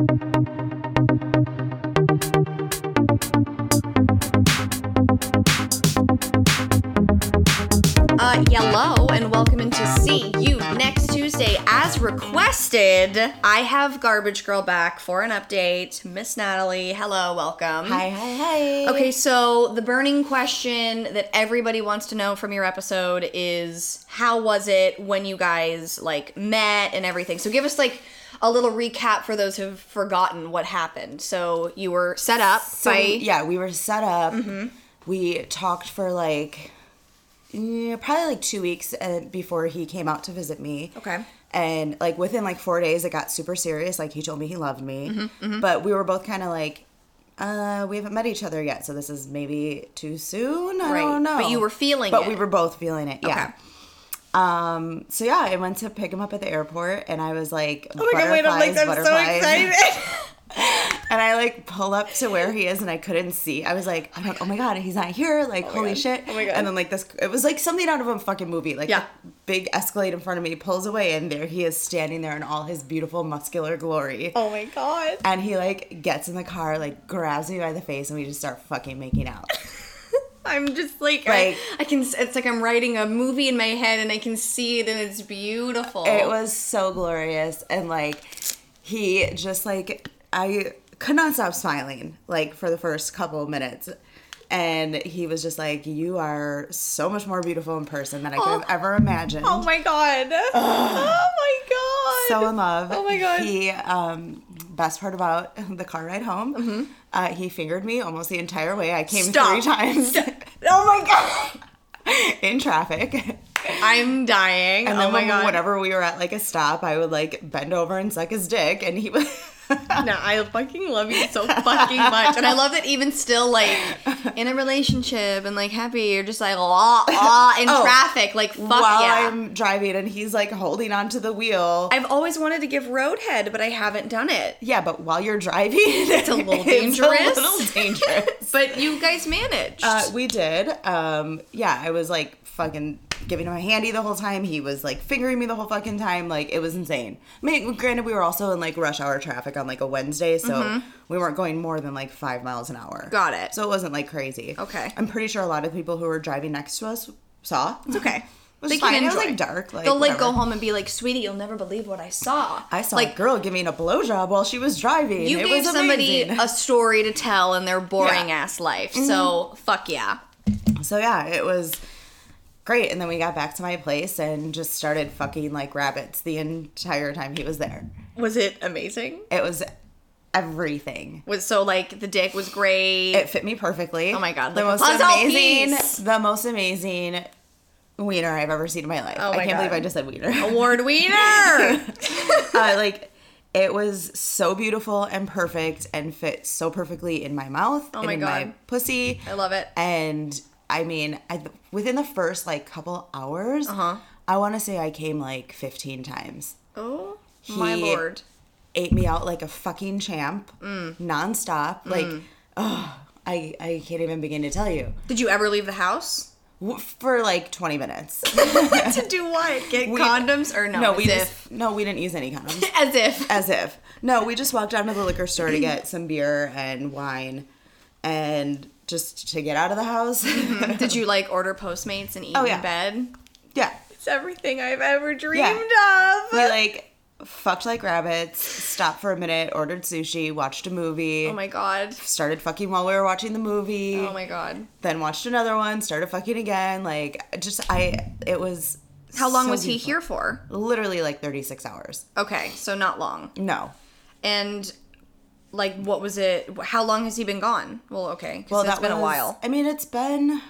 Uh, hello and welcome into See You next Tuesday. As requested, I have Garbage Girl back for an update. Miss Natalie, hello, welcome. Hi, hi, hi. Okay, so the burning question that everybody wants to know from your episode is how was it when you guys like met and everything? So give us like a little recap for those who've forgotten what happened. So you were set up So, by yeah, we were set up. Mm-hmm. We talked for like yeah, probably like two weeks uh, before he came out to visit me. Okay. And like within like four days, it got super serious. Like he told me he loved me, Mm-hmm, but we were both kind of like, uh, we haven't met each other yet, so this is maybe too soon. I Right. don't know. But you were feeling But it. we were both feeling it. Yeah. Um. So yeah, I went to pick him up at the airport, and I was like, Oh my god, wait, I'm like I'm so butterflies. excited. And I like pull up to where he is and I couldn't see. I was like, I'm like, oh my god, he's not here. Like, holy God. shit. Oh my God. And then like this it was like something out of a fucking movie. Like Yeah. big Escalade in front of me pulls away and there he is standing there in all his beautiful muscular glory. oh my god. And he like gets in the car, like grabs me by the face and we just start fucking making out. I'm just like, Like- I, I can. It's like I'm writing a movie in my head, and I can see it, and it's beautiful. It was so glorious and like he just like I could not stop smiling like for the first couple of minutes. And he was just like, You are so much more beautiful in person than I could have Oh. ever imagined. Oh my god. oh my god. so in love. Oh my god. He um best part about the car ride home, uh, he fingered me almost the entire way. I came Mm-hmm. Stop. three times oh my god. in traffic. I'm dying. And oh my when- god. whenever we were at like a stop, I would like bend over and suck his dick, and he would. No, I fucking love you so fucking much, and I love that even still, like in a relationship and like happy, you're just like ah ah in Oh. traffic, like fuck While yeah. I'm driving, and he's like holding onto the wheel. I've always wanted to give roadhead, but I haven't done it. yeah, but while you're driving, it's a little dangerous. It's a little dangerous. But you guys managed. Uh, we did. Um, yeah, I was like fucking giving him a handy the whole time. He was like fingering me the whole fucking time. Like it was insane. I mean, granted, we were also in like rush hour traffic on like a Wednesday, so we weren't going more than like five miles an hour. Mm-hmm. Got it. So it wasn't like crazy. Okay. I'm pretty sure a lot of people who were driving next to us saw. it's okay. It was fine. It was like dark. Like They'll like go home and be like, "Sweetie, you'll never believe what I saw." I saw like a girl giving a blowjob while she was driving. you it gave was somebody amazing. a story to tell in their boring Yeah. Mm-hmm. ass life. So fuck yeah. So yeah, it was great. And then we got back to my place and just started fucking like rabbits the entire time he was there. Was it amazing? It was everything. Was so like the dick was great. It fit me perfectly. Oh my God, the like most amazing, piece. the most amazing wiener I've ever seen in my life. Oh my I can't believe I just said wiener. Award wiener. uh, like it was so beautiful and perfect and fit so perfectly in my mouth and Oh my in God. my pussy. I love it. And I mean, I, within the first like couple hours, Uh-huh. I want to say I came like 15 times. Oh my lord. Ate me out like a fucking champ, Mm. nonstop. Like, oh, I I can't even begin to tell you. Did you ever leave the house? For like 20 minutes. to do what? Get We- condoms or no? no, we if. just no, we didn't use any condoms. As if. As if. No, we just walked down to the liquor store to get some beer and wine and just to get out of the house. Mm-hmm. Did you like order Postmates and eat Oh, in bed? yeah. It's everything I've ever dreamed Yeah. of. We like fucked like rabbits, stopped for a minute, ordered sushi, watched a movie, oh my god. started fucking while we were watching the movie, Oh my god. then watched another one, started fucking again. Like, just, I, it was. How long so was he beautiful. here for? Literally like 36 hours. Okay, so not long. No. And like what was it how long has he been gone? Well, okay. Well, that's that been a while. I mean, it's been.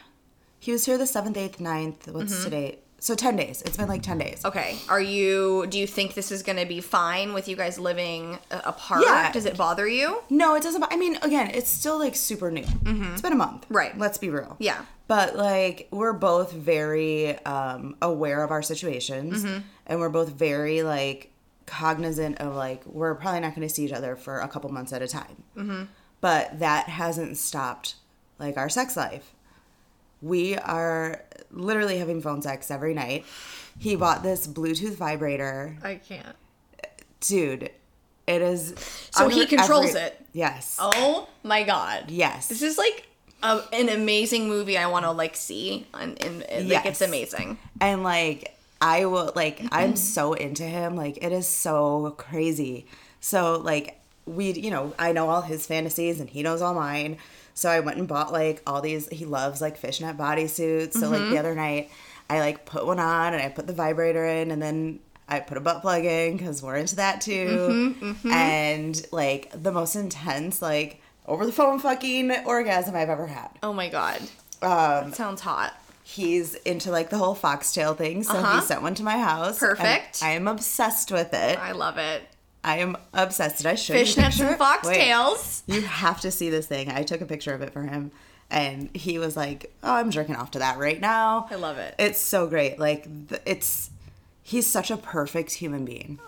He was here the 7th, 8th, 9th. What's Mm-hmm. today? So 10 days. It's been like 10 days. Okay. Are you do you think this is going to be fine with you guys living apart? Yeah. Does it bother you? No, it doesn't. I mean, again, it's still like super new. It's been a month. Mm-hmm. Right. Let's be real. Yeah. But like, we're both very um, aware of our situations, Mm-hmm. and we're both very like cognizant of like we're probably not going to see each other for a couple months at a time. Mm-hmm. But that hasn't stopped like our sex life. We are literally having phone sex every night. He bought this Bluetooth vibrator I can't. dude It is. So he controls it? Yes. Oh my god. Yes. This is like a, an amazing movie I want to like see and, and, and like it's amazing. and like I will like I'm mm-hmm. so into him. Like it is so crazy. So like we you know I know all his fantasies and he knows all mine. So I went and bought like all these. He loves like fishnet bodysuits. So like the mm-hmm. other night I like put one on and I put the vibrator in and then. I put a butt plug in because we're into that too. Mm-hmm, and like the most intense, like over the phone fucking orgasm I've ever had. Oh my god. Um, Sounds hot. He's into like the whole foxtail thing, so Uh-huh. he sent one to my house. Perfect. I am obsessed with it. I love it. I am obsessed. I should Fishnets and Wait. foxtails. you have to see this thing. I took a picture of it for him, and he was like, "Oh, I'm jerking off to that right now." I love it. It's so great. Like it's he's such a perfect human being.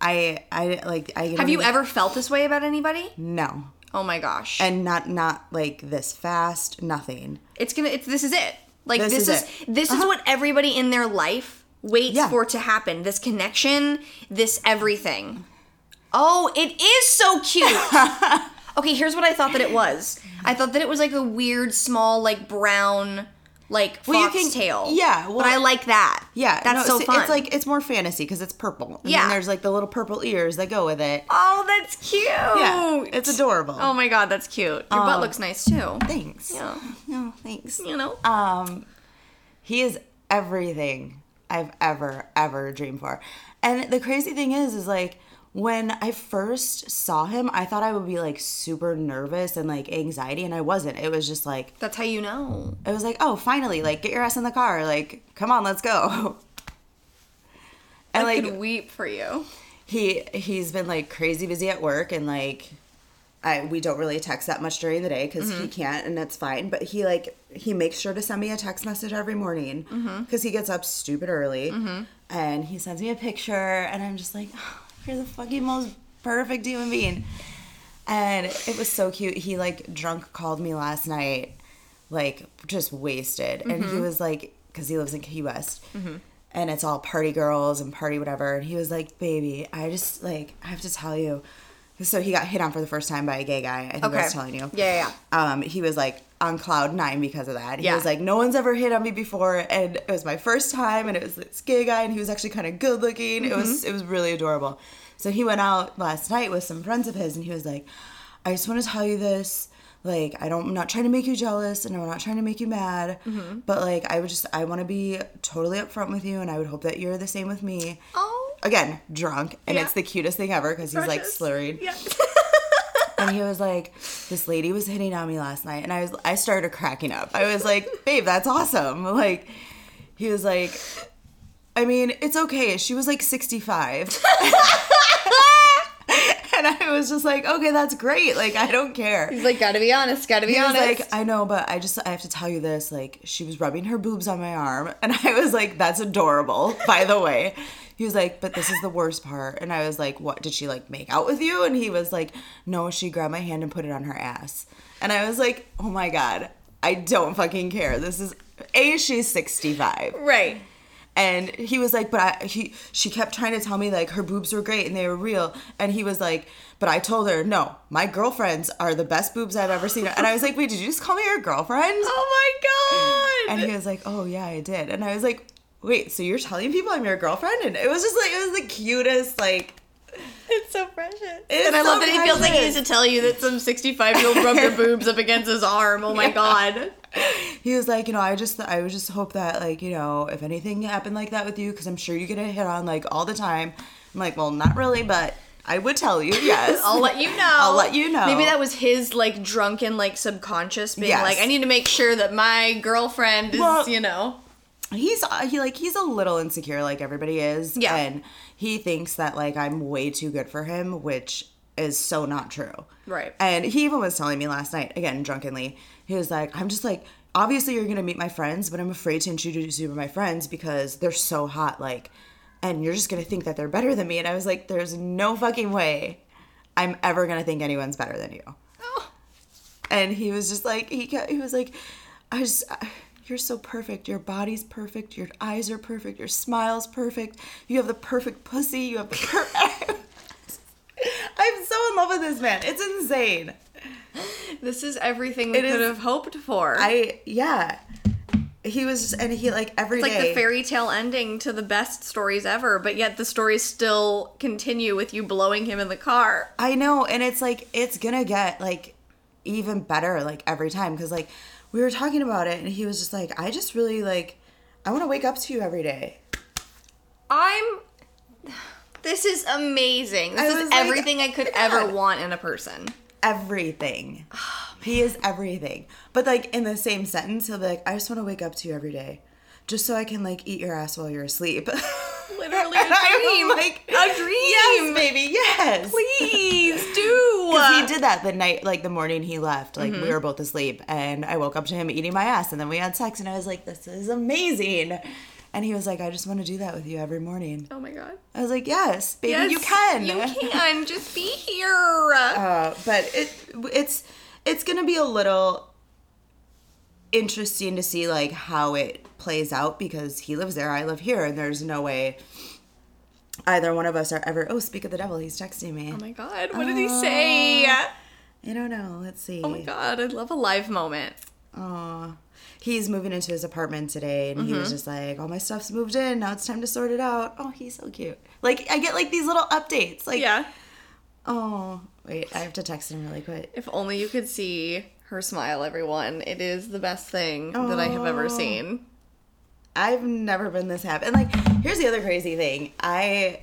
I I like I Have you ever felt this way about anybody? no Oh my gosh. and not not like this fast nothing it's gonna it's this is it. Like This this, is is, this is Uh-huh. what everybody in their life waits Yeah. for to happen. This connection, this everything. Oh, it is so cute. okay, here's what I thought that it was. I thought that it was like a weird small like brown like Well, you can- foxtail. yeah, well- but I like that. Yeah, that's no, so fun. It's like it's more fantasy because it's purple. And Yeah. there's like the little purple ears that go with it. oh, that's cute. Yeah, it's adorable. Oh my god, that's cute. Your butt looks nice too. thanks. Yeah, No, thanks. you know. Um, he is everything I've ever ever dreamed for. And the crazy thing is, is like when I first saw him, I thought I would be like super nervous and like anxiety, and I wasn't. It was just like That's how you know. it was like, oh, finally, like get your ass in the car, like come on, let's go. And I like could weep for you. he he's been like crazy busy at work and like I we don't really text that much during the day because he mm-hmm. can't and that's fine. But he like he makes sure to send me a text message every morning mm-hmm. because he gets up stupid early mm-hmm. and he sends me a picture and I'm just like, "Oh, you're the fucking most perfect human being. And it was so cute. He like drunk called me last night, like just wasted, and he mm-hmm. was like, because he lives in Key West mm-hmm. and it's all party girls and party whatever. And he was like, "Baby, I just like I have to tell you." So he got hit on for the first time by a gay guy. I think I was telling you. Yeah, yeah, Um, he was like on cloud nine because of that. He Yeah. was like, "No one's ever hit on me before," and it was my first time. And it was this gay guy, and he was actually kind of good looking. It Mm-hmm. was it was really adorable. So he went out last night with some friends of his, and he was like, "I just want to tell you this." Like I don't, I'm not trying to make you jealous, and I'm not trying to make you mad, Mm-hmm. but like I would just, I want to be totally upfront with you, and I would hope that you're the same with me. Oh. Again, drunk, and Yeah. it's the cutest thing ever because he's like slurring, Yeah. and he was like, "This lady was hitting on me last night," and I was, I started cracking up. I was like, "Babe, that's awesome!" Like, he was like, "I mean, it's okay." She was like 65. And I was just like, okay, that's great. Like, I don't care. He's like, gotta be honest, gotta be He was honest. like, I know, but I just I have to tell you this. Like, she was rubbing her boobs on my arm, and I was like, that's adorable. By the way, he was like, but this is the worst part, and I was like, what? Did she like make out with you? And he was like, no, she grabbed my hand and put it on her ass, and I was like, oh my god, I don't fucking care. This is a she's sixty five. right. And he was like, but I, he, she kept trying to tell me like her boobs were great and they were real. And he was like, but I told her, no, my girlfriends are the best boobs I've ever seen. And I was like, wait, did you just call me your girlfriend? Oh my god. And he was like, oh yeah, I did. And I was like, wait, so you're telling people I'm your girlfriend? And it was just like, it was the cutest, like, it's so precious. It's and I love so that he feels like he needs to tell you that some 65 year old rubbed her boobs up against his arm. Oh my god. he was like, you know, I just, I would just hope that like, you know, if anything happened like that with you, because I'm sure you get a hit on like all the time. I'm like, well, not really, but I would tell you, yes. I'll let you know. I'll let you know. Maybe that was his like drunken like subconscious being Yes. like, I need to make sure that my girlfriend is, Well- you know. He's uh, he like he's a little insecure like everybody is Yeah. and he thinks that like i'm way too good for him which is so not true Right. and he even was telling me last night again drunkenly he was like i'm just like obviously you're gonna meet my friends but i'm afraid to introduce you to my friends because they're so hot like and you're just gonna think that they're better than me and i was like there's no fucking way i'm ever gonna think anyone's better than you Oh. and he was just like he kept, he was like i just I- you're so perfect your body's perfect your eyes are perfect your smile's perfect you have the perfect pussy you have the perfect I'm so in love with this man. It's insane. This is everything we It could is- have hoped for. I yeah. He was just and he like every it's day. like the fairy tale ending to the best stories ever, but yet the stories still continue with you blowing him in the car. I know, and it's like it's gonna get like even better like every time because like we were talking about it and he was just like, I just really like I want to wake up to you every day. I'm. This is amazing. This is like, everything I could oh my ever want in a person. Everything. he is everything. But like in the same sentence, he'll be like, I just want to wake up to you every day. Just so I can like eat your ass while you're asleep. Literally a dream. like, a dream. Yes, baby, yes. Please do. 'Cause he did that the night, like the morning he left. Like Mm-hmm. we were both asleep, and I woke up to him eating my ass, and then we had sex, and I was like, "This is amazing." And he was like, "I just want to do that with you every morning." Oh my god. I was like, "Yes, baby, Yes, you can." You can. Just be here. Uh, but it it's it's gonna be a little interesting to see like how it plays out because he lives there, I live here, and there's no way either one of us are ever. Oh, speak of the devil, he's texting me. oh my god. What did he say? I don't know. Let's see. Oh my god. I love a live moment. Aw. He's moving into his apartment today, and he was mm-hmm. just like, "All my stuff's moved in. Now it's time to sort it out." Oh, he's so cute. Like I get like these little updates. Like, Yeah. Oh, wait, I have to text him really quick. If only you could see her smile, everyone. It is the best thing that I have ever Oh. seen. I've never been this happy. And like, here's the other crazy thing. I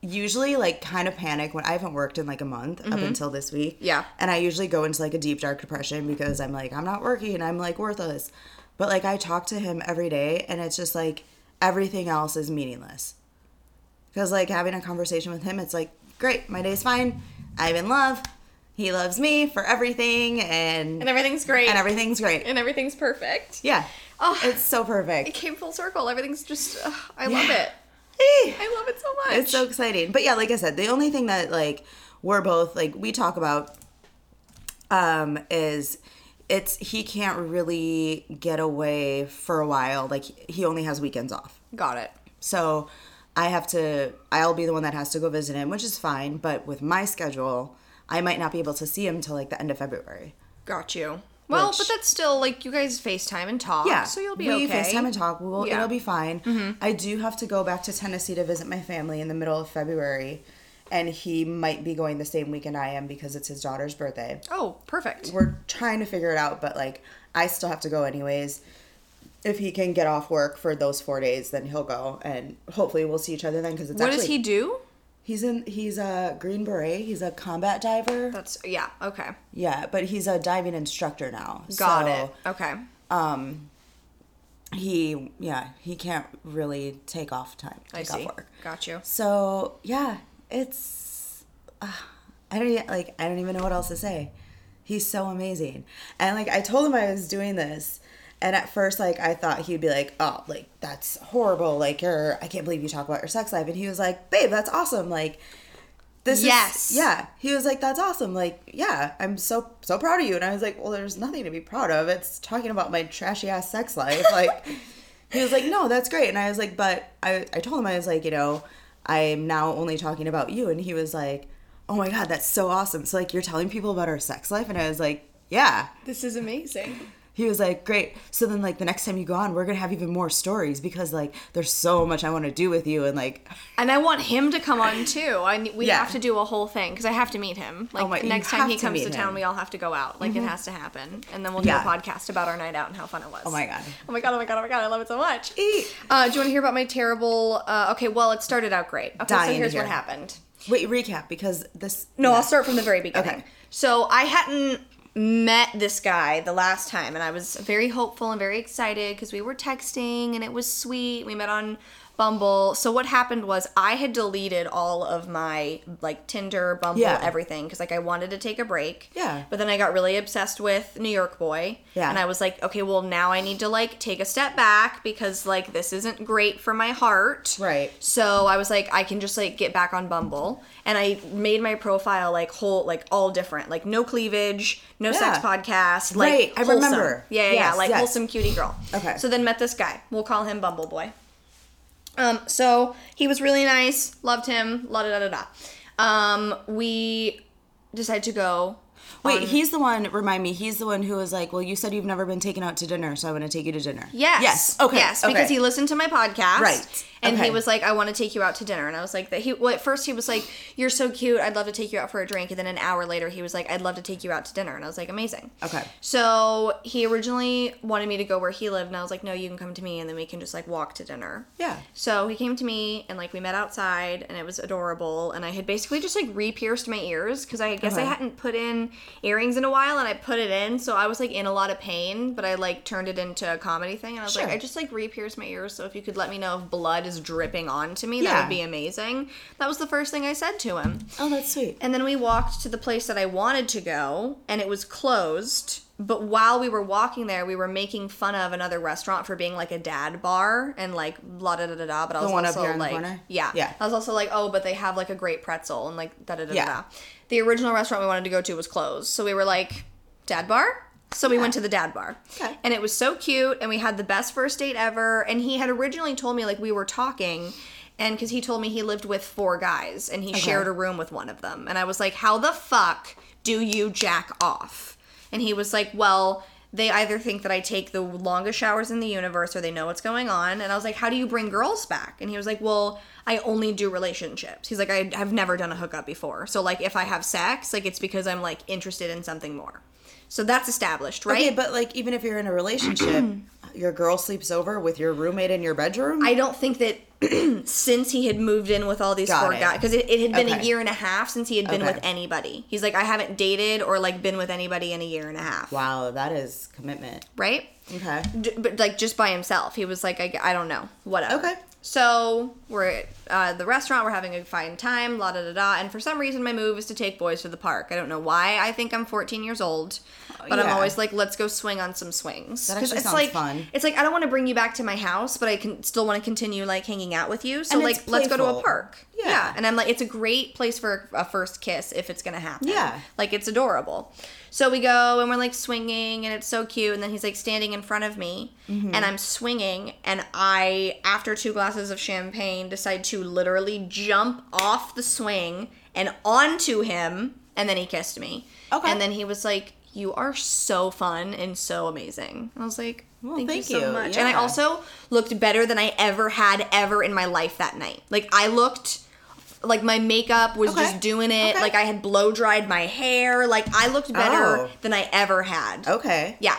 usually like kind of panic when I haven't worked in like a month up until this week. Mm-hmm. Yeah. And I usually go into like a deep dark depression because I'm like, I'm not working. and I'm like worthless. But like, I talk to him every day and it's just like everything else is meaningless. Because like having a conversation with him, it's like, great, my day's fine. I'm in love. He loves me for everything and And everything's great. and everything's great. and everything's perfect. Yeah. Oh. It's so perfect. It came full circle. Everything's just, ugh, I love it. Hey. I love it so much. It's so exciting. But yeah, like I said, the only thing that like we're both like we talk about um is it's he can't really get away for a while. Like he only has weekends off. Got it. So I have to I'll be the one that has to go visit him, which is fine, but with my schedule, I might not be able to see him till like the end of February. Got you. Well, Which- but that's still like you guys FaceTime and talk. Yeah, So you'll be we okay. FaceTime and talk. We'll, Yeah. Mm-hmm. It'll be fine. I do have to go back to Tennessee to visit my family in the middle of February, and he might be going the same weekend I am because it's his daughter's birthday. Oh, perfect. We're trying to figure it out, but like I still have to go anyways. If he can get off work for those four days, then he'll go, and hopefully we'll see each other then because it's What actually does he do? He's in he's a green beret. He's a combat diver. That's yeah. Okay. Yeah, but he's a diving instructor now. Got so, it. Okay. um he yeah he can't really take off time I see. off work Got you. so yeah it's uh, i don't like i don't even know what else to say he's so amazing and like i told him i was doing this and at first like i thought he'd be like oh like that's horrible. Like you're i can't believe you talk about your sex life. And he was like babe that's awesome. Like this Yes. is yeah. He was like that's awesome. Like yeah i'm so so proud of you. And i was like well there's nothing to be proud of. It's talking about my trashy ass sex life. Like he was like no that's great. And i was like but i i told him i was like you know i'm now only talking about you. And he was like oh my god that's so awesome. So like you're telling people about our sex life? And i was like yeah. This is amazing. He was like great so then like the next time you go on we're gonna have even more stories because like there's so much i want to do with you and like And I want him to come on too. I we Yeah. have to do a whole thing because I have to meet him. Like Oh my- you next time he comes to, meet town, him. we all have to go out. Like it has to happen, and then we'll Yeah. do a podcast about our night out and how fun it was. oh my god Oh my god! Oh my god! Oh my god! I love it so much. Eat. Uh, do you want to hear about my terrible? Uh, okay, well, it started out great. Okay, Dying so here's what happened. wait recap because this No, yeah. I'll start from the very beginning. Okay. So I hadn't met this guy the last time, and I was very hopeful and very excited because we were texting and it was sweet. We met on Bumble. So what happened was I had deleted all of my like Tinder, Bumble, Yeah. everything because like I wanted to take a break. Yeah. But then I got really obsessed with New York Boy. Yeah. And I was like, okay, well now I need to like take a step back because like this isn't great for my heart. Right. So I was like, I can just like get back on Bumble, and I made my profile like whole, like all different, like no cleavage, no sex podcast, like Right, I wholesome. remember. Yeah, yeah, Yes, yeah, like yes. wholesome cutie girl. Okay. So then met this guy. We'll call him Bumble Boy. Um, so he was really nice, loved him, la da da da da. Um, we decided to go. Wait, on- he's the one. Remind me. He's the one who was like, "Well, you said you've never been taken out to dinner, so I want to take you to dinner." Yes. Yes. Okay. Yes, okay. because he listened to my podcast. Right. And he was like, I want to take you out to dinner. And I was like, that he, well, at first he was like, You're so cute. I'd love to take you out for a drink. And then an hour later, he was like, I'd love to take you out to dinner. And I was like, Amazing. Okay. So he originally wanted me to go where he lived. And I was like, No, you can come to me. And then we can just like walk to dinner. Yeah. So he came to me and like we met outside and it was adorable. And I had basically just like re pierced my ears because I guess I hadn't put in earrings in a while and I put it in. So I was like in a lot of pain, but I like turned it into a comedy thing. And I was like, I just like re pierced my ears. So if you could let me know if blood is dripping onto me, that would be amazing. That was the first thing I said to him. Oh, that's sweet. And then we walked to the place that I wanted to go, and it was closed. But while we were walking there, we were making fun of another restaurant for being like a dad bar and like blah da da da da. But I was one up also here in the like, corner? yeah, Yeah. I was also like, oh, but they have like a great pretzel and like da da da Yeah. da. The original restaurant we wanted to go to was closed, so we were like, dad bar. So we went to the dad bar. Okay. And it was so cute, and we had the best first date ever. And he had originally told me like we were talking, and because he told me he lived with four guys and he shared a room with one of them, and I was like, how the fuck do you jack off? And he was like, well. They either think that I take the longest showers in the universe or they know what's going on. And I was like, How do you bring girls back? And he was like, Well, I only do relationships. He's like, I have never done a hookup before. So, like, if I have sex, like, it's because I'm, like, interested in something more. So that's established, right? Okay, but like even if you're in a relationship, your girl sleeps over with your roommate in your bedroom. I don't think that since he had moved in with all these Got four it. guys, because it, it had been a year and a half since he had been Okay. with anybody. He's like, I haven't dated or like been with anybody in a year and a half. wow, that is commitment. Right? Okay. D- but like just by himself. He was like, I, I don't know, whatever. Okay. So we're at uh, the restaurant. We're having a fine time. La da da da. And for some reason, my move is to take boys to the park. I don't know why. I think I'm 14 years old, but I'm always like, let's go swing on some swings. That actually it's sounds like fun. it's like I don't want to bring you back to my house, but I can still want to continue like hanging out with you. So And like, let's go to a park. Yeah. And I'm like, it's a great place for a first kiss if it's gonna happen. Yeah. Like it's adorable. So we go and we're like swinging and it's so cute. And then he's like standing in front of me Mm-hmm. and I'm swinging. And I, after two glasses of champagne, decide to literally jump off the swing and onto him. And then he kissed me. Okay. And then he was like, You are so fun and so amazing. I was like, Well, thank, thank you so you. much. And I also looked better than I ever had ever in my life that night. Like I looked like my makeup was Okay. just doing it. Okay. Like I had blow dried my hair. Like I looked better Oh. than I ever had. Okay. Yeah.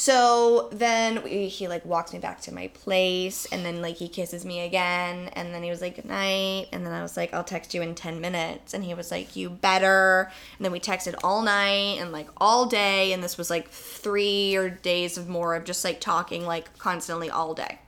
So then we, he like walks me back to my place and then like he kisses me again and then he was like good night. And then I was like I'll text you in 10 minutes. And he was like you better. And then we texted all night and like all day and this was like 3 or days of more of just like talking like constantly all day.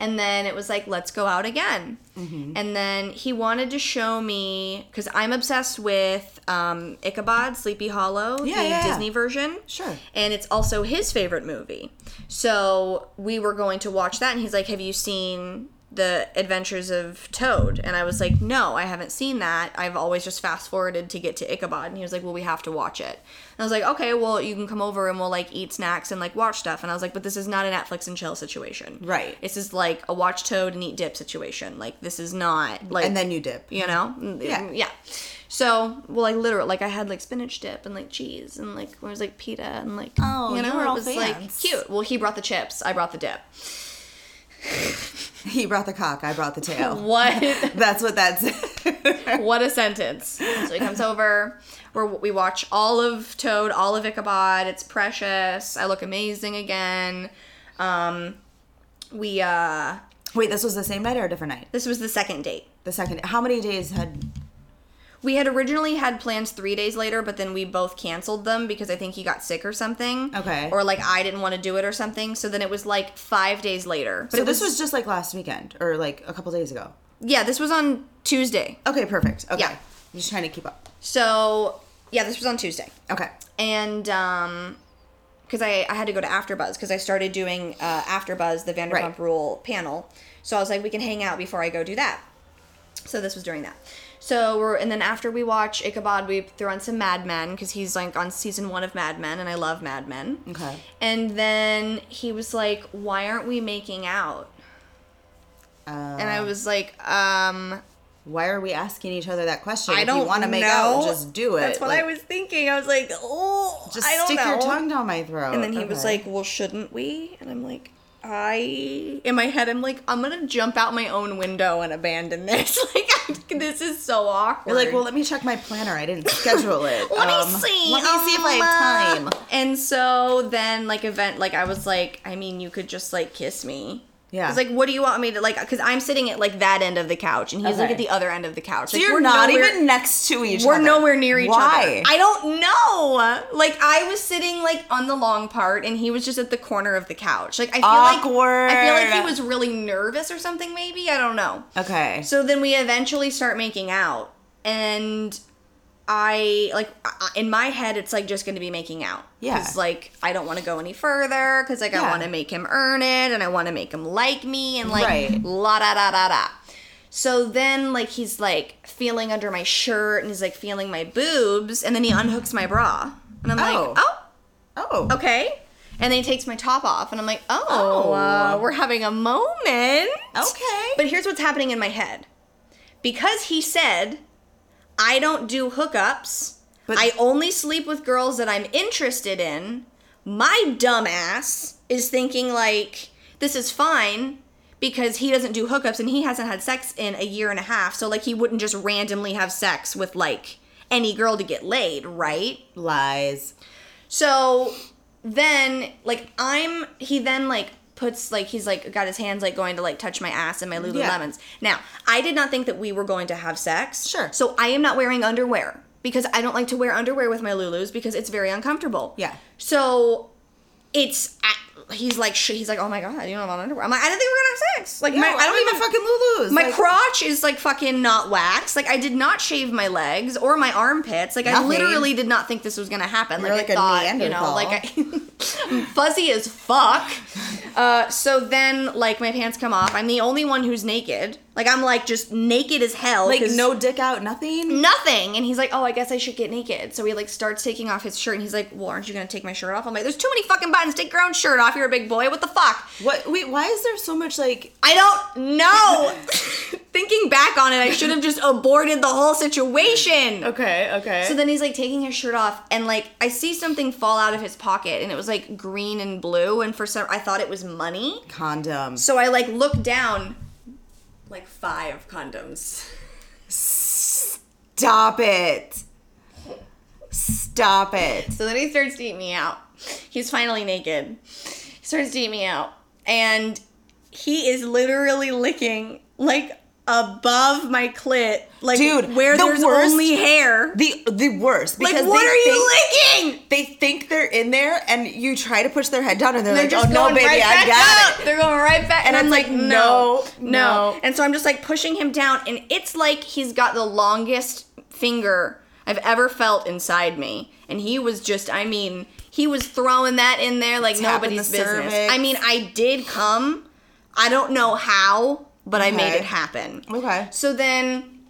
And then it was like, let's go out again. Mm-hmm. And then he wanted to show me, because I'm obsessed with um, Ichabod, Sleepy Hollow, Yeah, the yeah, yeah. Disney version. Sure. And it's also his favorite movie. So we were going to watch that, and he's like, Have you seen the Adventures of Toad? And I was like, No, I haven't seen that. I've always just fast forwarded to get to Ichabod. And he was like, Well, we have to watch it. And I was like, Okay, well, you can come over and we'll like eat snacks and like watch stuff. And I was like, But this is not a Netflix and chill situation. Right. This is like a watch Toad and eat dip situation. Like, this is not like And then you dip. you know mm-hmm. Yeah. yeah so well like literally like i had like spinach dip and like cheese and like it was like pita and like Oh, you know it was fans. like cute well he brought the chips i brought the dip He brought the cock, I brought the tail. what That's what that's. what a sentence so he comes over where we watch all of toad all of ichabod it's precious i look amazing again um we uh Wait, this was the same night or a different night? this was the second date The second. How many days had? We had originally had plans three days later, but then we both canceled them because I think he got sick or something. Okay. Or like I didn't want to do it or something. So then it was like five days later. But So this was just like last weekend or like a couple days ago. yeah, this was on Tuesday. Okay, perfect. Okay. Yeah. I'm just trying to keep up. So yeah, this was on Tuesday, Okay. and um, because I I had to go to AfterBuzz because I started doing uh, AfterBuzz the Vanderpump Right. Rule panel. So I was like, we can hang out before I go do that. So this was during that. So we're and then after we watch Ichabod, we threw on some Mad Men because he's like on season one of Mad Men, and I love Mad Men. Okay. And then he was like, "Why aren't we making out?" Uh, And I was like, "Um, why are we asking each other that question? I don't want to make know. out, just do it. That's what Like, I was thinking. I was like, oh, Just stick know. your tongue down my throat. And then he was like, well, shouldn't we? And I'm like, I in my head I'm like I'm gonna jump out my own window and abandon this. like this is so awkward. You're like, well, let me check my planner. I didn't schedule it. let Um, me see. Let me see if I have um, time. And so then, like, event, like, I was like, I mean, you could just like kiss me. Yeah. Was like, what do you want me to like? Because I'm sitting at like that end of the couch, and he's like at the other end of the couch. So Like, you're we're not nowhere- even next to each other. We're other. nowhere near each Why? other. I don't know. Like I was sitting like on the long part, and he was just at the corner of the couch. Like I feel like I feel like he was really nervous or something. Maybe I don't know. okay. So then we eventually start making out, and I like in my head it's like just going to be making out. Yeah. Because like I don't want to go any further because like I want to make him earn it and I want to make him like me and like Right. la da da da da. So then like he's like feeling under my shirt and he's like feeling my boobs and then he unhooks my bra and I'm Oh. like oh oh. okay. And then he takes my top off, and I'm like, oh, Oh. Uh, we're having a moment. Okay. But here's what's happening in my head. Because he said, I don't do hookups, But- I only sleep with girls that I'm interested in, my dumbass is thinking, like, this is fine because he doesn't do hookups and he hasn't had sex in a year and a half. So, like, he wouldn't just randomly have sex with, like, any girl to get laid, right? Lies. So then, like, I'm, he then, like, puts, like, he's, like, got his hands, like, going to, like, touch my ass and my Lululemons. Yeah. Now, I did not think that we were going to have sex. Sure. So I am not wearing underwear because I don't like to wear underwear with my Lulus because it's very uncomfortable. Yeah. So it's, I, he's like, sh- he's like, oh my God, you don't have on underwear. I'm like, I didn't think we were going to have sex. Like, Yeah, my, I don't even, fucking Lulu's. my like, crotch is like fucking not waxed. Like I did not shave my legs or my armpits. Like I literally did not think this was gonna happen. You're like, like I a thought, you know, like I, fuzzy as fuck. Uh, so then, like my pants come off. I'm the only one who's naked. Like I'm like just naked as hell. like no dick out, nothing. nothing. And he's like, oh, I guess I should get naked. So he like starts taking off his shirt, and he's like, well, aren't you gonna take my shirt off? I'm like, there's too many fucking buttons. Take your own shirt off. You're a big boy. What the fuck? What? Wait, why is there so much like? I don't know. Thinking back on it, I should have just aborted the whole situation. Okay, okay. So then he's like taking his shirt off, and like I see something fall out of his pocket, and it was like green and blue, and for some I thought it was money. condoms. So I like look down, like five condoms. Stop it. Stop it. So then he starts to eat me out. He's finally naked. He starts to eat me out, and he is literally licking like above my clit, like Dude, where the there's worst- only hair. The the worst Like, because what they are you licking? They think they're in there, and you try to push their head down, and they're, They're like, "Oh no, baby, right I got up. it." They're going right back, And I'm it's like, like, no, no, no. no. And so I'm just like pushing him down, and it's like he's got the longest finger I've ever felt inside me, and he was just, I mean, he was throwing that in there like Tapping nobody's the business. cervix. I mean, I did come. I don't know how, but I made it happen. Okay. So then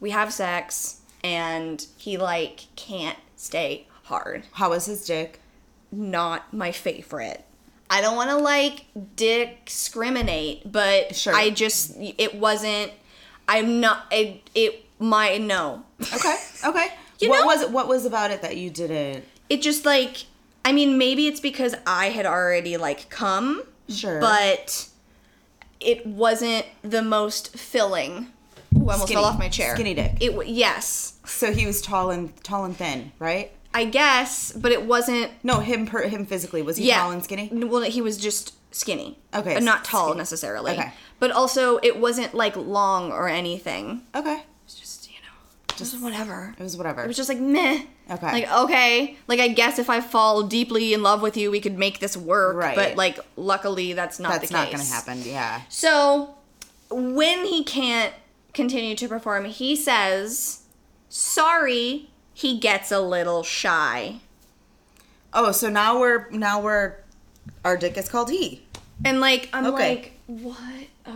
we have sex, and he like can't stay hard How was his dick? not my favorite. I don't want to like discriminate, but Sure. I just it wasn't. I'm not. It it my no. Okay, okay. You what know- was it? What was about it that you didn't? It just like I mean maybe it's because I had already like come, Sure. but it wasn't the most filling. Ooh, I almost Skinny. fell off my chair. Skinny dick. It yes, So he was tall and tall and thin, right? I guess, but it wasn't. No, him per him physically was he yeah. tall and skinny? Well, he was just skinny. Okay, Uh, not tall skinny. necessarily. Okay. But also, it wasn't like long or anything. Okay, It was just, you just whatever. it was whatever. It was just like meh. Okay. Like okay, like I guess if I fall deeply in love with you, we could make this work. Right. But like, luckily, that's not That's the not gonna happen. Yeah. So, when he can't continue to perform, he says, "Sorry." He gets a little shy. Oh, so now we're now we're our dick is called he. And like I'm Okay. like, what?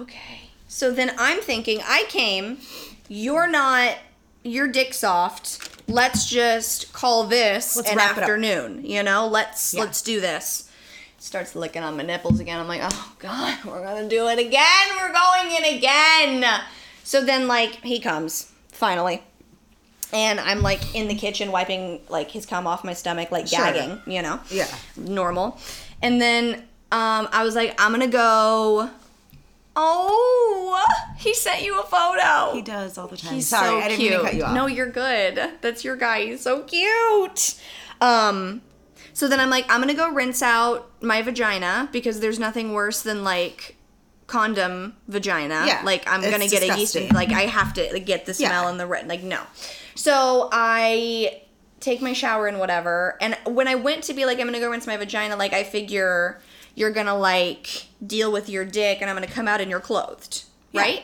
Okay. So then I'm thinking, I came, you're not your dick soft. Let's just call this Let's an wrap it up. afternoon. You know, let's Yeah. let's do this. Starts licking on my nipples again. I'm like, oh god, we're gonna do it again. We're going in again. So then, like, he comes finally, and I'm like in the kitchen wiping like his cum off my stomach, like Sure. gagging, you know, Yeah. normal. And then um, I was like, I'm gonna go. Oh, he sent you a photo. He does all the time. He's Sorry, so I didn't cute. mean to cut you off. No, you're good. That's your guy. He's so cute. Um, so then I'm like, I'm gonna go rinse out my vagina because there's nothing worse than like condom vagina. Yeah, Like I'm gonna get a yeast. disgusting. Like I have to like, get the Yeah. smell and the red. Like no. So I take my shower and whatever. And when I went to be like, I'm gonna go rinse my vagina. Like I figure you're gonna like deal with your dick, and I'm gonna come out and you're clothed, Yeah. right?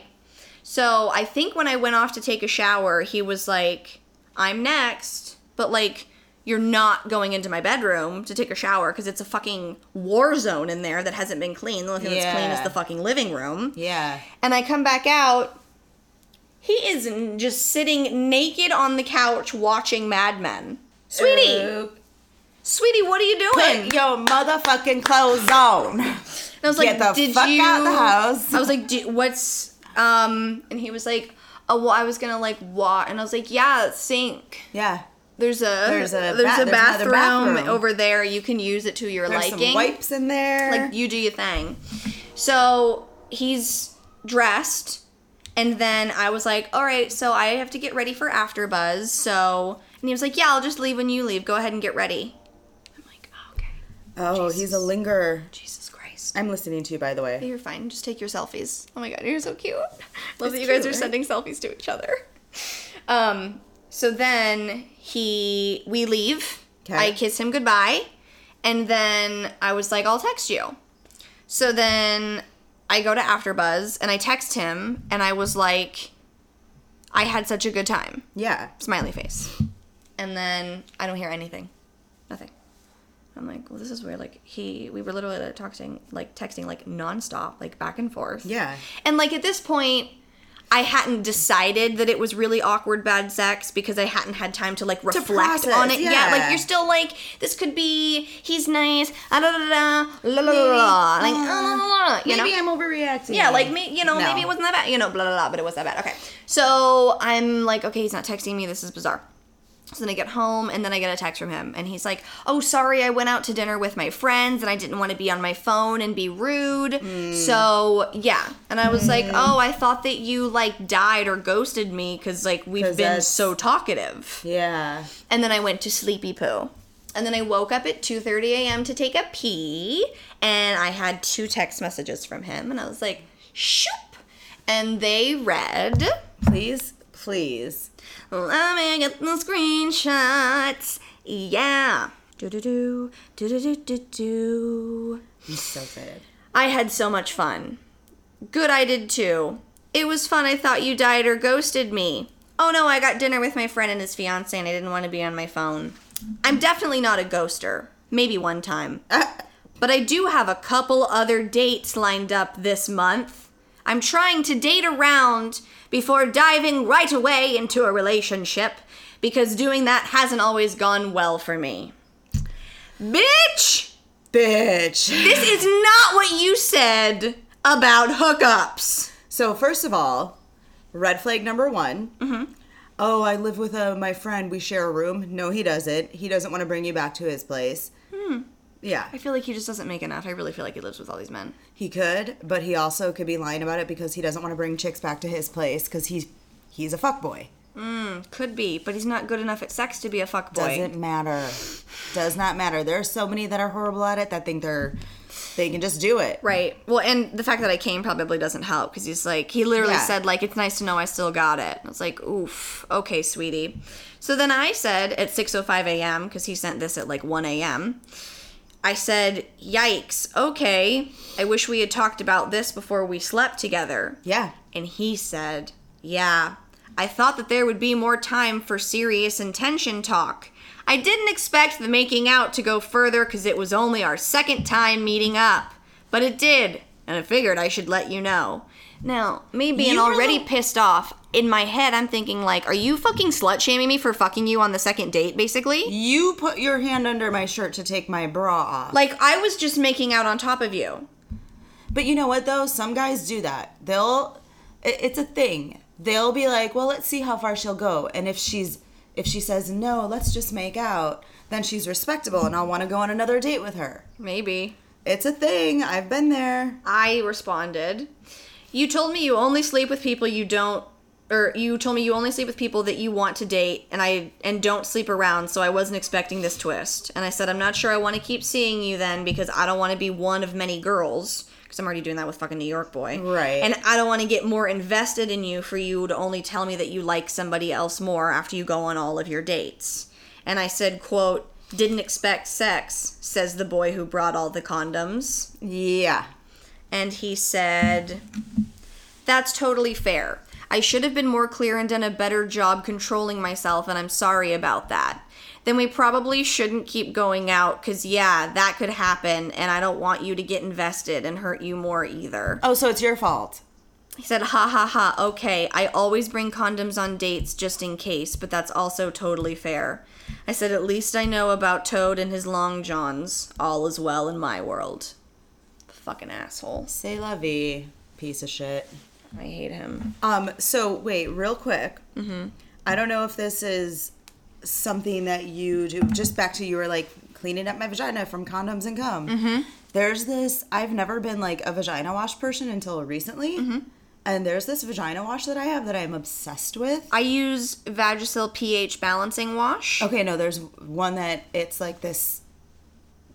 So I think when I went off to take a shower, he was like, I'm next, but like, you're not going into my bedroom to take a shower because it's a fucking war zone in there that hasn't been clean. The only thing that's clean is the fucking living room. Yeah. And I come back out. He is just sitting naked on the couch watching Mad Men. Sweetie. Sweetie, what are you doing? Put your motherfucking clothes on. And I was like, Get the "Did fuck you?" out the house. I was like, "Do- "What's?" Um, and he was like, "Oh, well, I was gonna like what?" And I was like, "Yeah, sink. Yeah. There's a There's a there's ba- a there's bathroom, bathroom. over there. You can use it to your There's liking. some wipes in there. Like you do your thing." So he's dressed, and then I was like, "All right, so I have to get ready for AfterBuzz." So, and he was like, "Yeah, I'll just leave when you leave. Go ahead and get ready." Oh, oh, he's a lingerer. Jesus Christ. I'm listening to you, by the way. You're fine. Just take your selfies. Oh my god, you're so cute. Love that you guys cute, are right? sending selfies to each other. Um, so then he we leave. 'Kay. I kiss him goodbye, and then I was like, I'll text you. So then I go to AfterBuzz and I text him, and I was like, I had such a good time. Yeah. Smiley face. And then I don't hear anything. I'm like, well, this is weird. Like he, we were literally like, texting, like texting, like nonstop, like back and forth. Yeah. And like at this point, I hadn't decided that it was really awkward bad sex because I hadn't had time to like reflect process, on it. Yeah. like you're still like, this could be, he's nice, ah, da da da la la la la, like, ah, la, la, la, you know? Maybe I'm overreacting. Yeah, like me, you know, No. maybe it wasn't that bad, you know, blah blah blah, but it was that bad. Okay, so I'm like, okay, he's not texting me. This is bizarre. So then I get home and then I get a text from him and he's like, "Oh, sorry, I went out to dinner with my friends and I didn't want to be on my phone and be rude." Hmm. So yeah, and I was like, "Oh, I thought that you like died or ghosted me because like we've 'Cause been that's- so talkative." Yeah. And then I went to sleepy poo. And then I woke up at 2:30 a.m. to take a pee, and I had two text messages from him, and I was like, "Shoop," and they read, Please, please. "Let me get the screenshots." Yeah. Do do do do do do do do. I'm so excited. I had so much fun. Good, I did too. It was fun. I thought you died or ghosted me. Oh no, I got dinner with my friend and his fiance, and I didn't want to be on my phone. I'm definitely not a ghoster. Maybe one time. Uh. But I do have a couple other dates lined up this month. I'm trying to date around before diving right away into a relationship because doing that hasn't always gone well for me. Bitch! Bitch. This is not what you said about hookups. So first of all, red flag number one. Mm-hmm. Oh, I live with uh, my friend. We share a room. No, he doesn't. He doesn't want to bring you back to his place. Yeah, I feel like he just doesn't make enough. I really feel like he lives with all these men. he could, but he also could be lying about it because he doesn't want to bring chicks back to his place because he's he's a fuck fuckboy. Mm, could be, but he's not good enough at sex to be a fuck fuckboy. Doesn't matter. Does not matter. There are so many that are horrible at it that think they're they can just do it. Right. Well, and the fact that I came probably doesn't help because he's like, he literally Yeah. said, like, it's nice to know I still got it. I was like, oof, okay, sweetie. So then I said at 6.05 a.m., because he sent this at like 1 a.m., I said, yikes, okay. I wish we had talked about this before we slept together. Yeah. And he said, Yeah, I thought that there would be more time for serious intention talk. I didn't expect the making out to go further because it was only our second time meeting up. But it did, and I figured I should let you know. Now, me being You already the- pissed off, in my head I'm thinking, like, are you fucking slut shaming me for fucking you on the second date, basically? You put your hand under my shirt to take my bra off. Like, I was just making out on top of you. But you know what though? Some guys do that. They'll it's a thing. they'll be like, "Well, let's see how far she'll go." And if she's if she says no, let's just make out, then she's respectable and I'll want to go on another date with her. Maybe. It's a thing. I've been there. I responded, You told me you only sleep with people you don't or you told me you only sleep with people that you want to date and I and don't sleep around, so I wasn't expecting this twist. And I said I'm not sure I want to keep seeing you then because I don't want to be one of many girls because I'm already doing that with fucking New York boy. Right. And I don't want to get more invested in you for you to only tell me that you like somebody else more after you go on all of your dates. And I said, quote, didn't expect sex, says the boy who brought all the condoms Yeah. And he said, That's totally fair. I should have been more clear and done a better job controlling myself, and I'm sorry about that. Then we probably shouldn't keep going out, because, yeah, that could happen, and I don't want you to get invested and hurt you more either. Oh, so it's your fault. He said, Ha ha ha, okay, I always bring condoms on dates just in case, but that's also totally fair. I said, At least I know about Toad and his long johns. All is well in my world. Fucking asshole. Say la vie, piece of shit. I hate him. Um. So wait, real quick. Mm-hmm. I don't know if this is something that you do. Just back to you were like cleaning up my vagina from condoms and cum. Mm-hmm. There's this. I've never been like a vagina wash person until recently. Mm-hmm. And there's this vagina wash that I have that I'm obsessed with. I use Vagisil pH balancing wash. Okay, no, there's one that it's like this,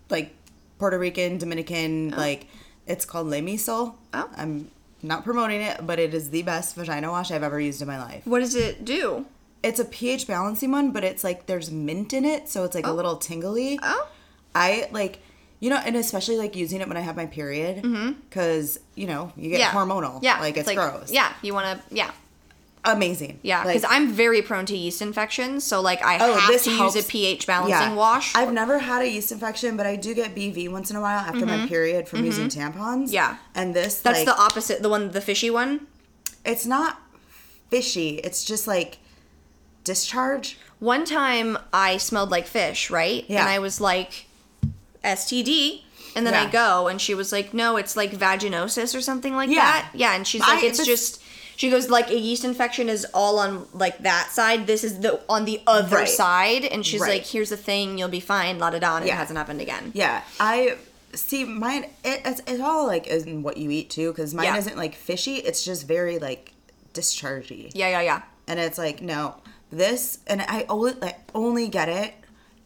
like Puerto Rican, Dominican, like it's called Lemisol. Oh. I'm not promoting it, but it is the best vagina wash I've ever used in my life. What does it do? It's a pH balancing one, but it's like there's mint in it, so it's like a little tingly. Oh. I like, you know, and especially like using it when I have my period, because you know you get Mm-hmm. Yeah. hormonal. Yeah. like it's, gross. Yeah. You want to, yeah. Amazing. Yeah. Like, Because I'm very prone to yeast infections. So, like, I Oh, have this to helps. use a pH balancing wash. I've never had a yeast infection, but I do get BV once in a while after my period from using tampons. Mm-hmm. Yeah. And this, That's like, the opposite, the one, the fishy one. it's not fishy. It's just like discharge. One time I smelled like fish, right? Yeah. And I was like, STD. And then I go, and she was like, no, it's like vaginosis or something like Yeah. that. Yeah. And she's like, I- it's just. She goes like a yeast infection is all on like that side. This is the on the other Right. side, and she's Right. like, "Here's the thing, you'll be fine." La da da, and it hasn't happened again. Yeah. I see mine. It, it's, it's all like in what you eat too, because mine Yeah. isn't like fishy. It's just very like dischargey. Yeah, yeah, yeah. And it's like no, this, and I only like only get it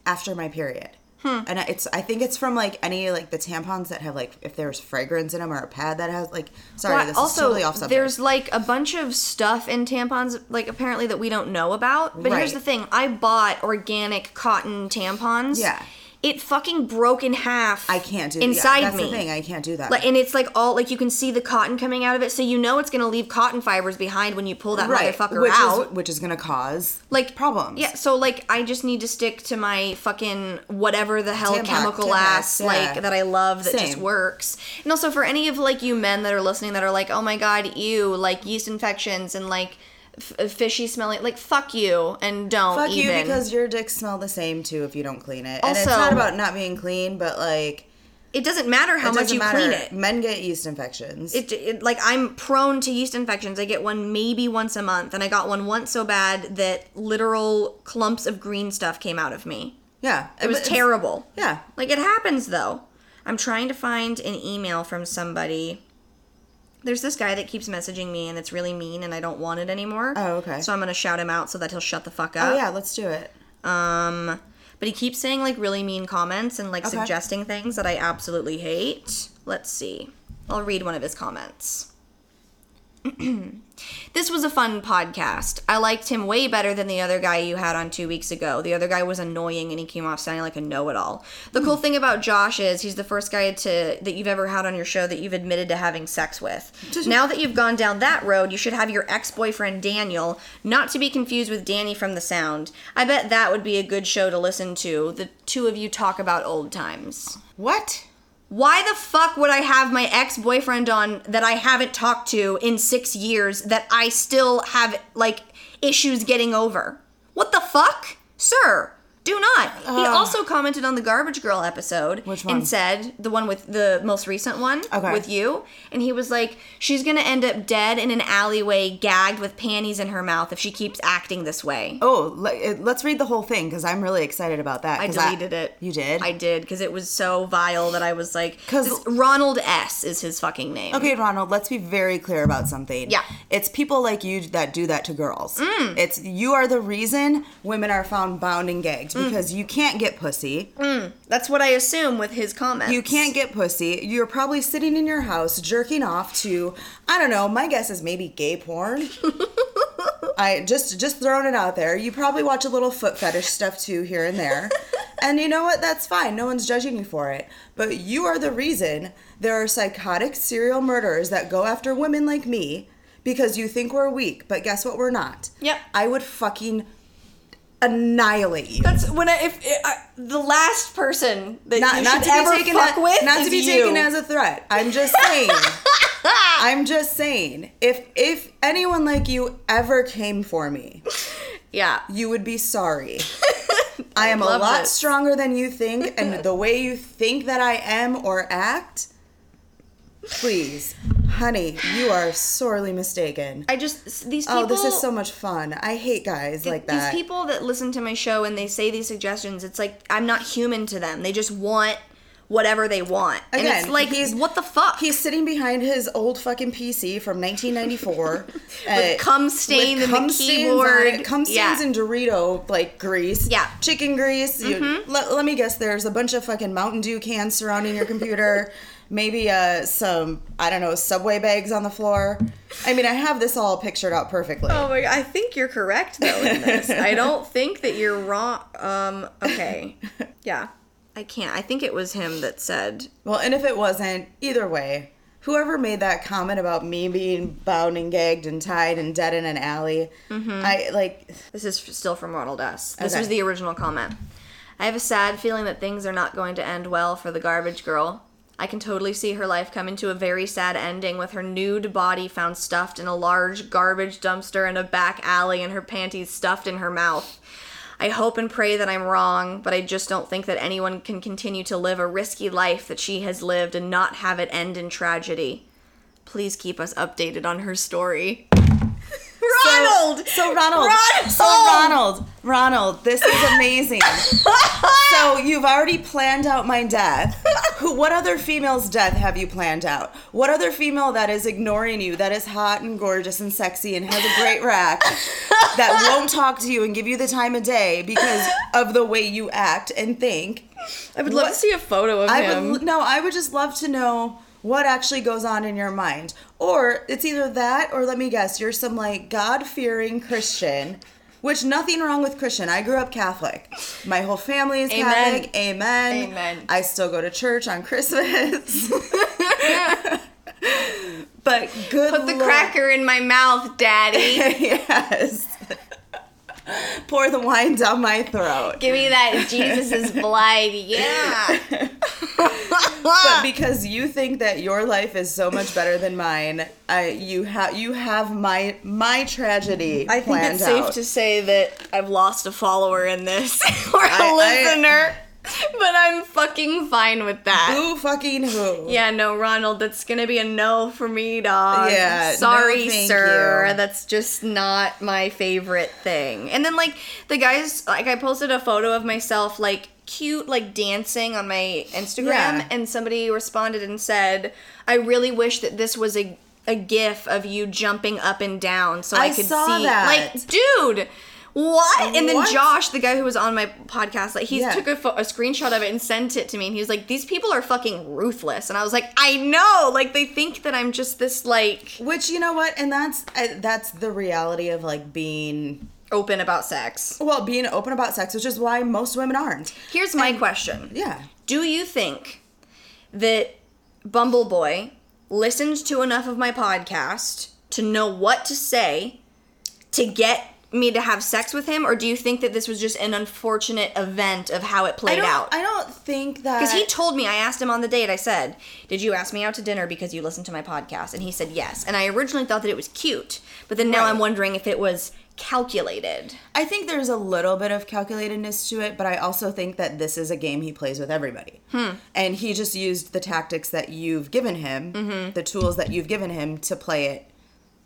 after my period. Hmm. And it's I think it's from like any like the tampons that have like if there's fragrance in them or a pad that has like sorry Well, this also, is totally off subject. there's like a bunch of stuff in tampons, like apparently that we don't know about. But here's the thing: I bought organic cotton tampons. Yeah. It fucking broke in half. I can't do inside yeah, that's me. the thing I can't do that. Like, and it's like all like you can see the cotton coming out of it, so you know it's gonna leave cotton fibers behind when you pull that motherfucker which out. is which is gonna cause like problems. Yeah, so like I just need to stick to my fucking whatever the hell chemical Tampax, ass yeah. like that I love that just works. And also for any of like you men that are listening that are like, "Oh my god, ew, like yeast infections and like f- uh, fishy smelling like fuck you and don't Fuck even you because your dicks smell the same too if you don't clean it. and it's not about not being clean, but like it doesn't matter how much doesn't you matter. clean it. Men get yeast infections. It, it like I'm prone to yeast infections. I get one maybe once a month, and I got one once so bad that literal clumps of green stuff came out of me. yeah, It was terrible. Yeah, Like it happens though. I'm trying to find an email from somebody. There's this guy that keeps messaging me and it's really mean and I don't want it anymore. Oh, okay. So I'm gonna shout him out so that he'll shut the fuck up. Oh yeah, let's do it. Um but he keeps saying like really mean comments and like Okay. suggesting things that I absolutely hate. Let's see. I'll read one of his comments. This was a fun podcast. I liked him way better than the other guy you had on two weeks ago. The other guy was annoying and he came off sounding like a know-it-all. The cool hmm. thing about Josh is he's the first guy to that you've ever had on your show that you've admitted to having sex with. now that you've gone down that road, you should have your ex-boyfriend Daniel, not to be confused with Danny from The Sound. I bet that would be a good show to listen to. The two of you talk about old times. What? Why the fuck would I have my ex boyfriend on that I haven't talked to in six years that I still have, like, issues getting over? What the fuck? Sir, Do not. He also commented on the Garbage Girl episode Which one? and said the one with the most recent one Okay. with you, and he was like, "She's gonna end up dead in an alleyway, gagged with panties in her mouth if she keeps acting this way." Oh, le- let's read the whole thing because I'm really excited about that. I 'cause deleted it. You did? I did because it was so vile that I was like, 'Cause- this- Ronald S is his fucking name. Okay, Ronald, let's be very clear about something. Yeah. Mm. It's people like you that do that to girls. It's you are the reason women are found bound and gagged Mm. because you can't get pussy. That's what I assume with his comments. You can't get pussy. You're probably sitting in your house jerking off to I don't know, my guess is maybe gay porn. I just just throwing it out there. You probably watch a little foot fetish stuff too here and there. and you know what? That's fine. No one's judging you for it. But you are the reason there are psychotic serial murderers that go after women like me because you think we're weak, but guess what? We're not. Yep. I would fucking annihilate you. That's when I if I, the last person that not, you not should to ever be taken fuck a- with not to be you. taken as a threat. I'm just saying. I'm just saying. If if anyone like you ever came for me, yeah. you would be sorry. I am a lot this. stronger than you think, and the way you think that I am or act, please, honey, you are sorely mistaken. I just these people. Oh, this is so much fun. I hate guys like that. These people that listen to my show and they say these suggestions, it's like I'm not human to them. They just want whatever they want, and it's like, he's- what the fuck? He's sitting behind his old fucking PC from 1994 with cum stains in the keyboard. cum stains Yeah. and Dorito like grease. Yeah. Mm-hmm. chicken grease. You, let, let me guess. There's a bunch of fucking Mountain Dew cans surrounding your computer. Maybe uh, some I don't know Subway bags on the floor. I mean, I have this all pictured out perfectly. Oh my god, I think you're correct though in this. I don't think that you're wrong. Um, okay. Yeah. I can't. I think it was him that said, Well, and if it wasn't, either way, whoever made that comment about me being bound and gagged and tied and dead in an alley, I like. this is still from Ronald S. This Okay. was the original comment. I have a sad feeling that things are not going to end well for the garbage girl. I can totally see her life coming to a very sad ending with her nude body found stuffed in a large garbage dumpster in a back alley and her panties stuffed in her mouth. I hope and pray that I'm wrong, but I just don't think that anyone can continue to live a risky life that she has lived and not have it end in tragedy. Please keep us updated on her story. Ronald! So Ronald, Ronald! so Ronald, Ronald, this is amazing. so you've already planned out my death. Who? What other female's death have you planned out? What other female that is ignoring you, that is hot and gorgeous and sexy and has a great rack, that won't talk to you and give you the time of day because of the way you act and think? I would love What- to see a photo of I him. would no, I would just love to know what actually goes on in your mind. Or it's either that or let me guess, you're some like God-fearing Christian, which nothing wrong with Christian. I grew up Catholic. My whole family is Amen. Catholic. Amen. Amen. I still go to church on Christmas. but good Put the Lord- cracker in my mouth, Daddy. yes. Pour the wine down my throat. Give me that Jesus' is blood. Yeah. but because you think that your life is so much better than mine, I you have you have my my tragedy I think it's safe to say that I've lost a follower in this or a I- I- listener, but I'm fucking fine with that. Who fucking who? Yeah, no, Ronald, that's gonna be a no for me, dog. Yeah, no, sorry, thank sir. you. That's just not my favorite thing. And then like the guys, like I posted a photo of myself, like cute, like dancing on my Instagram, Yeah. and somebody responded and said, "I really wish that this was a a gif of you jumping up and down so I, I could saw see." that. Like, dude. What? And then What? Josh, the guy who was on my podcast, like he Yeah. took a, pho- a screenshot of it and sent it to me, and he was like, "These people are fucking ruthless." And I was like, "I know." Like they think that I'm just this like Which you know what, and that's uh, that's the reality of like being open about sex. well being open about sex, which is why most women aren't. Here's my question: Yeah. Do you think that Bumbleboy listened to enough of my podcast to know what to say to get me to have sex with him, or do you think that this was just an unfortunate event of how it played don't. out? I don't think that Because he told me, I asked him on the date, I said, Did you ask me out to dinner because you listened to my podcast? And he said yes. And I originally thought that it was cute, but then now Right. I'm wondering if it was calculated. I think there's a little bit of calculatedness to it, but I also think that this is a game he plays with everybody. Hmm. And he just used the tactics that you've given him, Mm-hmm. the tools that you've given him to play it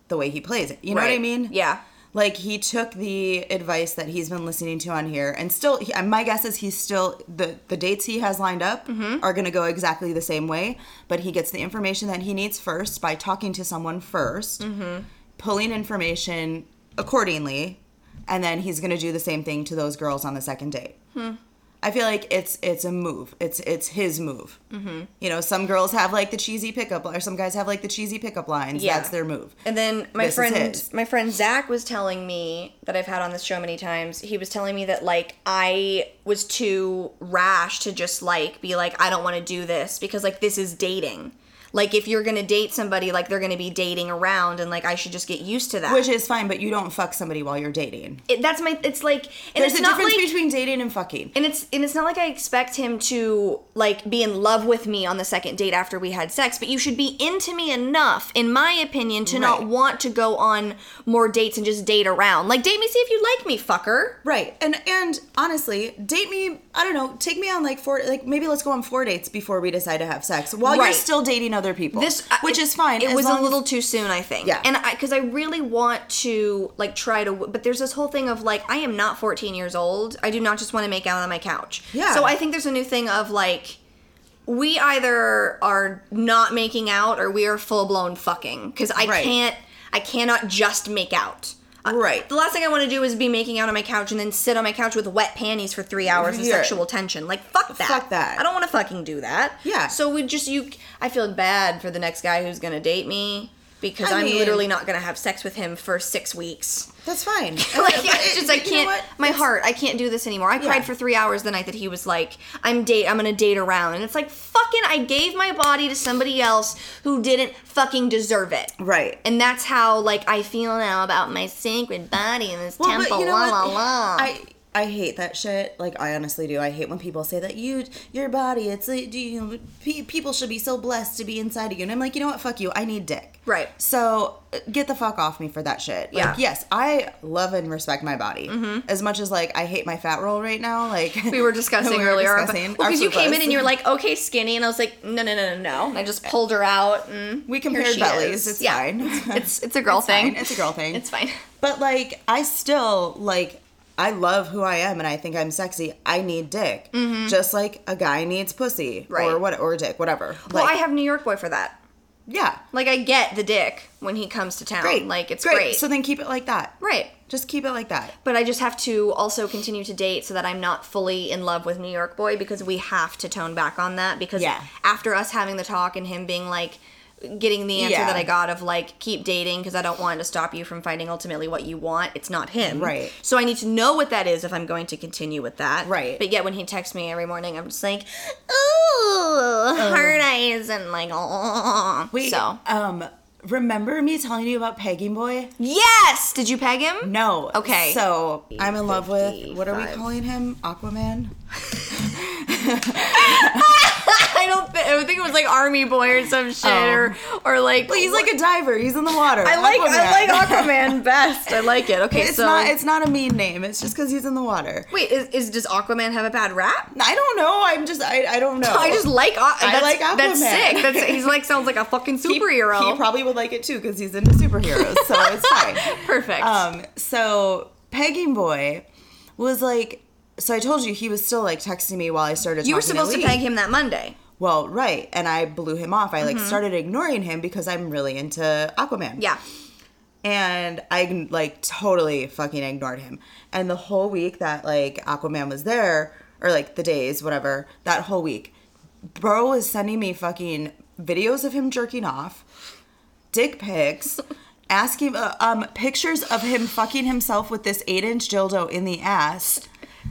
the way he plays it. You know what I mean? Yeah. Like he took the advice that he's been listening to on here, and still, he, my guess is he's still the the dates he has lined up Mm-hmm. are going to go exactly the same way. But he gets the information that he needs first by talking to someone 1st Mm-hmm. pulling information accordingly, and then he's going to do the same thing to those girls on the second date. Hmm. I feel like it's it's a move. It's it's his move. Mm-hmm. You know, some girls have like the cheesy pickup, or some guys have like the cheesy pickup lines. Yeah. That's their move. And then my This friend, my friend Zach was telling me that I've had on this show many times. He was telling me that like I was too rash to just like be like I don't want to do this because like this is dating. Like if you're gonna date somebody, like they're gonna be dating around, and like I should just get used to that. Which is fine, but you don't fuck somebody while you're dating. it, that's my. It's like and There's it's a not difference like, between dating and fucking. and it's and it's not like I expect him to like be in love with me on the second date after we had sex, but you should be into me enough, in my opinion, to not want to go on more dates and just date around. Like date me, see if you like me, fucker. Right. And and honestly, date me, I don't know, take me on like four like maybe let's go on four dates before we decide to have sex while you're still dating other people. This which it- is fine. It as was a long as- little too soon, I think. Yeah. and I because I really want to like try to, but there's this whole thing of like I am not 14 years old. I do not just want to make out on my couch. Yeah. So I think there's a new thing of like. We either are not making out or we are full blown fucking because I Right. can't, I cannot just make out. Right. The last thing I want to do is be making out on my couch and then sit on my couch with wet panties for three hours of Yeah. sexual tension. Like fuck that. Fuck that. I don't want to fucking do that. Yeah. So we just you. I feel bad for the next guy who's gonna date me because I I'm mean- literally not gonna have sex with him for six weeks. That's fine. like it's it- just I can't. My It's- heart. I can't do this anymore. I Yeah. cried for three hours the night that he was like, "I'm date. I'm gonna date around," and it's like fucking. I gave my body to somebody else who didn't fucking deserve it. Right. And that's how like I feel now about my sacred body in this Well, temple. but you know la what? la la. I I hate that shit. Like I honestly do. I hate when people say that you your body. It's like, do you people should be so blessed to be inside of you. And I'm like, you know what? Fuck you. I need dick. Right. So uh, get the fuck off me for that shit. Like, Yeah. Mm-hmm. Yes, I love and respect my body as much as like I hate my fat roll right now. Like we were discussing we were earlier because our you came in and you're like okay skinny and I was like no no no no no and I just pulled her out and We compared bellies. is. It's yeah. fine. it's it's a girl It's thing fine. It's a girl thing. it's fine But like, I still like. I love who I am, and I think I'm sexy. I need dick, just like a guy needs pussy, Mm-hmm. Right. or what, or dick, whatever. well Like, I have New York boy for that yeah, like I get the dick when he comes to town great, like it's great, So then keep it like that. right Just keep it like that. but I just have to also continue to date so that I'm not fully in love with New York boy because we have to tone back on that because Yeah. after us having the talk and him being like getting the answer Yeah. that I got of like keep dating because I don't want to stop you from finding ultimately what you want. It's not him. Right. So I need to know what that is if I'm going to continue with that. Right. But yet when he texts me every morning, I'm just like, ooh, hard eyes and like, oh. Wait, So um, remember me telling you about Pegging Boy? yes, did you peg him? No. Okay. So I'm in love with what are we calling him? Aquaman. I don't. I think it was like Army Boy or some shit, Oh. or or like. Well, he's like a diver. He's in the water. I like I like Aquaman. Aquaman best. I like it. Okay, It's so not. It's not a mean name. It's just because he's in the water. wait, is, is does Aquaman have a bad rap? I don't know. I'm just. I. I don't know. I just like. Aqu- I like That's sick. That's he's like sounds like a fucking superhero. He, probably would like it too because he's into superheroes. So it's fine. Perfect. Um. So pegging boy was like. So I told you he was still like texting me while I started. you were supposed to Lee. peg him that Monday. Well, right, and I blew him off. I like Mm-hmm. started ignoring him because I'm really into Aquaman. Yeah. and I like totally fucking ignored him. And the whole week that like Aquaman was there, or like the days, whatever, that whole week, bro was sending me fucking videos of him jerking off, dick pics, asking uh, um pictures of him fucking himself with this eight inch dildo in the ass.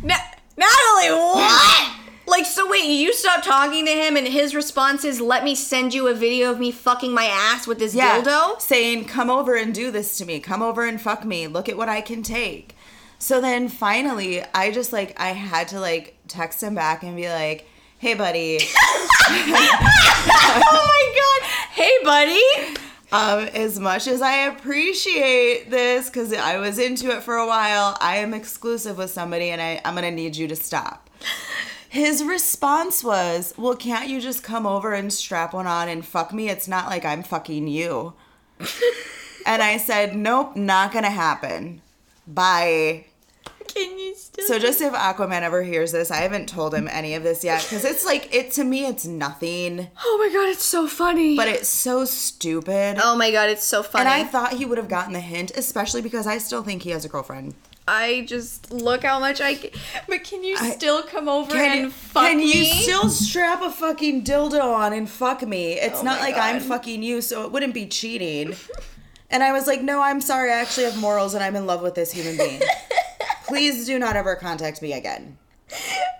Na- Natalie, what? Like, so wait, you stop talking to him, and his response is, "Let me send you a video of me fucking my ass with this dildo." saying, "Come over and do this to me. Come over and fuck me. Look at what I can take." So then finally, I just like I had to like text him back and be like, "Hey, buddy." oh my god! Hey, buddy. Um, as much as I appreciate this, because I was into it for a while, I am exclusive with somebody and I, I'm gonna need you to stop. His response was, Well, can't you just come over and strap one on and fuck me? It's not like I'm fucking you. and I said, Nope, not gonna happen. Bye. Can you still? So just if Aquaman ever hears this, I haven't told him any of this yet because it's like it to me it's nothing, oh my god, it's so funny. but it's so stupid. oh my god, it's so funny. And I thought he would have gotten the hint, especially because I still think he has a girlfriend. I just look how much I. Can, but can you I- still come over and fuck can me? Can you still strap a fucking dildo on and fuck me? It's Oh not like I'm fucking you, so it wouldn't be cheating. and I was like, no, I'm sorry. I actually have morals and I'm in love with this human being. Please do not ever contact me again.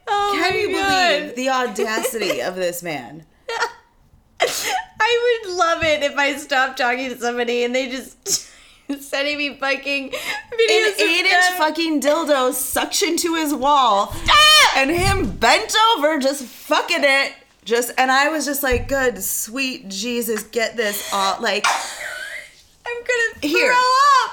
Oh Can you God. believe the audacity of this man? I would love it if I stopped talking to somebody and they just sending me fucking An videos. of eight inch them. fucking dildo suction to his wall. Stop! and him bent over just fucking it just and i was just like good sweet jesus get this off like I'm gonna here throw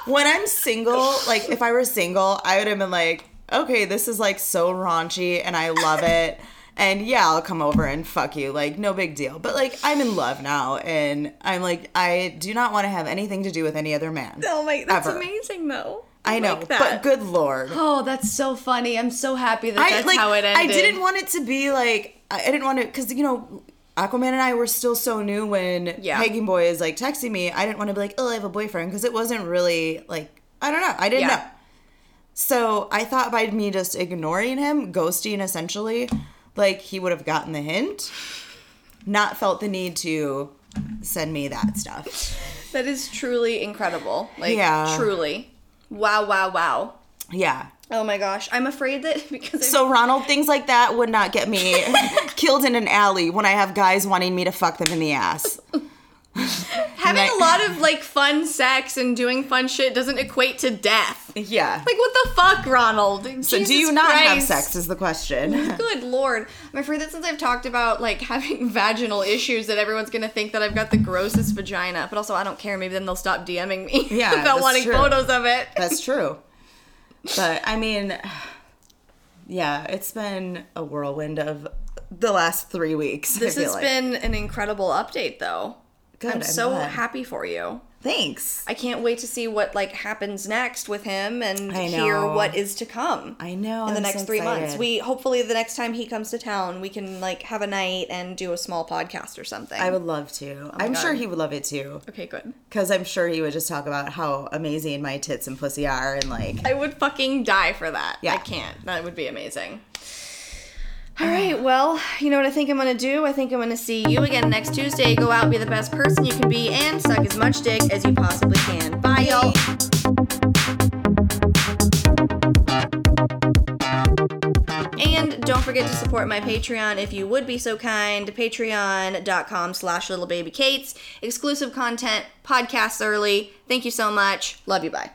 up. when i'm single like if i were single i would have been like okay this is like so raunchy and i love it and yeah i'll come over and fuck you like no big deal but like i'm in love now and i'm like i do not want to have anything to do with any other man Oh my, that's Ever. amazing though. i know like that. but good lord Oh, that's so funny. I'm so happy that I that's like. how it ended. I didn't want it to be like. I I didn't want to because you know, Aquaman and I were still so new when Yeah. Pegging Boy is like texting me. I didn't want to be like, oh, I have a boyfriend because it wasn't really like I don't know. I didn't Yeah. know. So I thought by me just ignoring him, ghosting essentially, like he would have gotten the hint, not felt the need to send me that stuff. That is truly incredible. Like, Yeah. truly. Wow, wow, wow. Yeah. Oh my gosh. I'm afraid that because So Ronald, things like that would not get me killed in an alley when I have guys wanting me to fuck them in the ass. having Like- a lot of like fun sex and doing fun shit doesn't equate to death. Yeah. Like what the fuck, Ronald? So do you not have sex is the question. Good lord. I'm afraid that since I've talked about like having vaginal issues that everyone's gonna think that I've got the grossest vagina. But also I don't care, maybe then they'll stop DMing me Yeah, about wanting true. photos of it. That's true. But I mean yeah, it's been a whirlwind of the last 3 weeks. This has like. been an incredible update though. Good, I'm I'm so glad. happy for you. Thanks. I can't wait to see what like happens next with him and hear what is to come. I know. in the I'm next so three months. We hopefully the next time he comes to town, we can like have a night and do a small podcast or something. I would love to. Oh I'm God. sure he would love it too. okay, good. Cuz I'm sure he would just talk about how amazing my tits and pussy are and like I would fucking die for that. Yeah. I can't. That would be amazing. All right, well, you know what I think I'm gonna do? I think I'm gonna see you again next Tuesday. Go out, be the best person you can be, and suck as much dick as you possibly can. Bye, y'all. And don't forget to support my Patreon if you would be so kind. Patreon.com slash littlebabykates. Exclusive content, podcasts early. Thank you so much. Love you. Bye.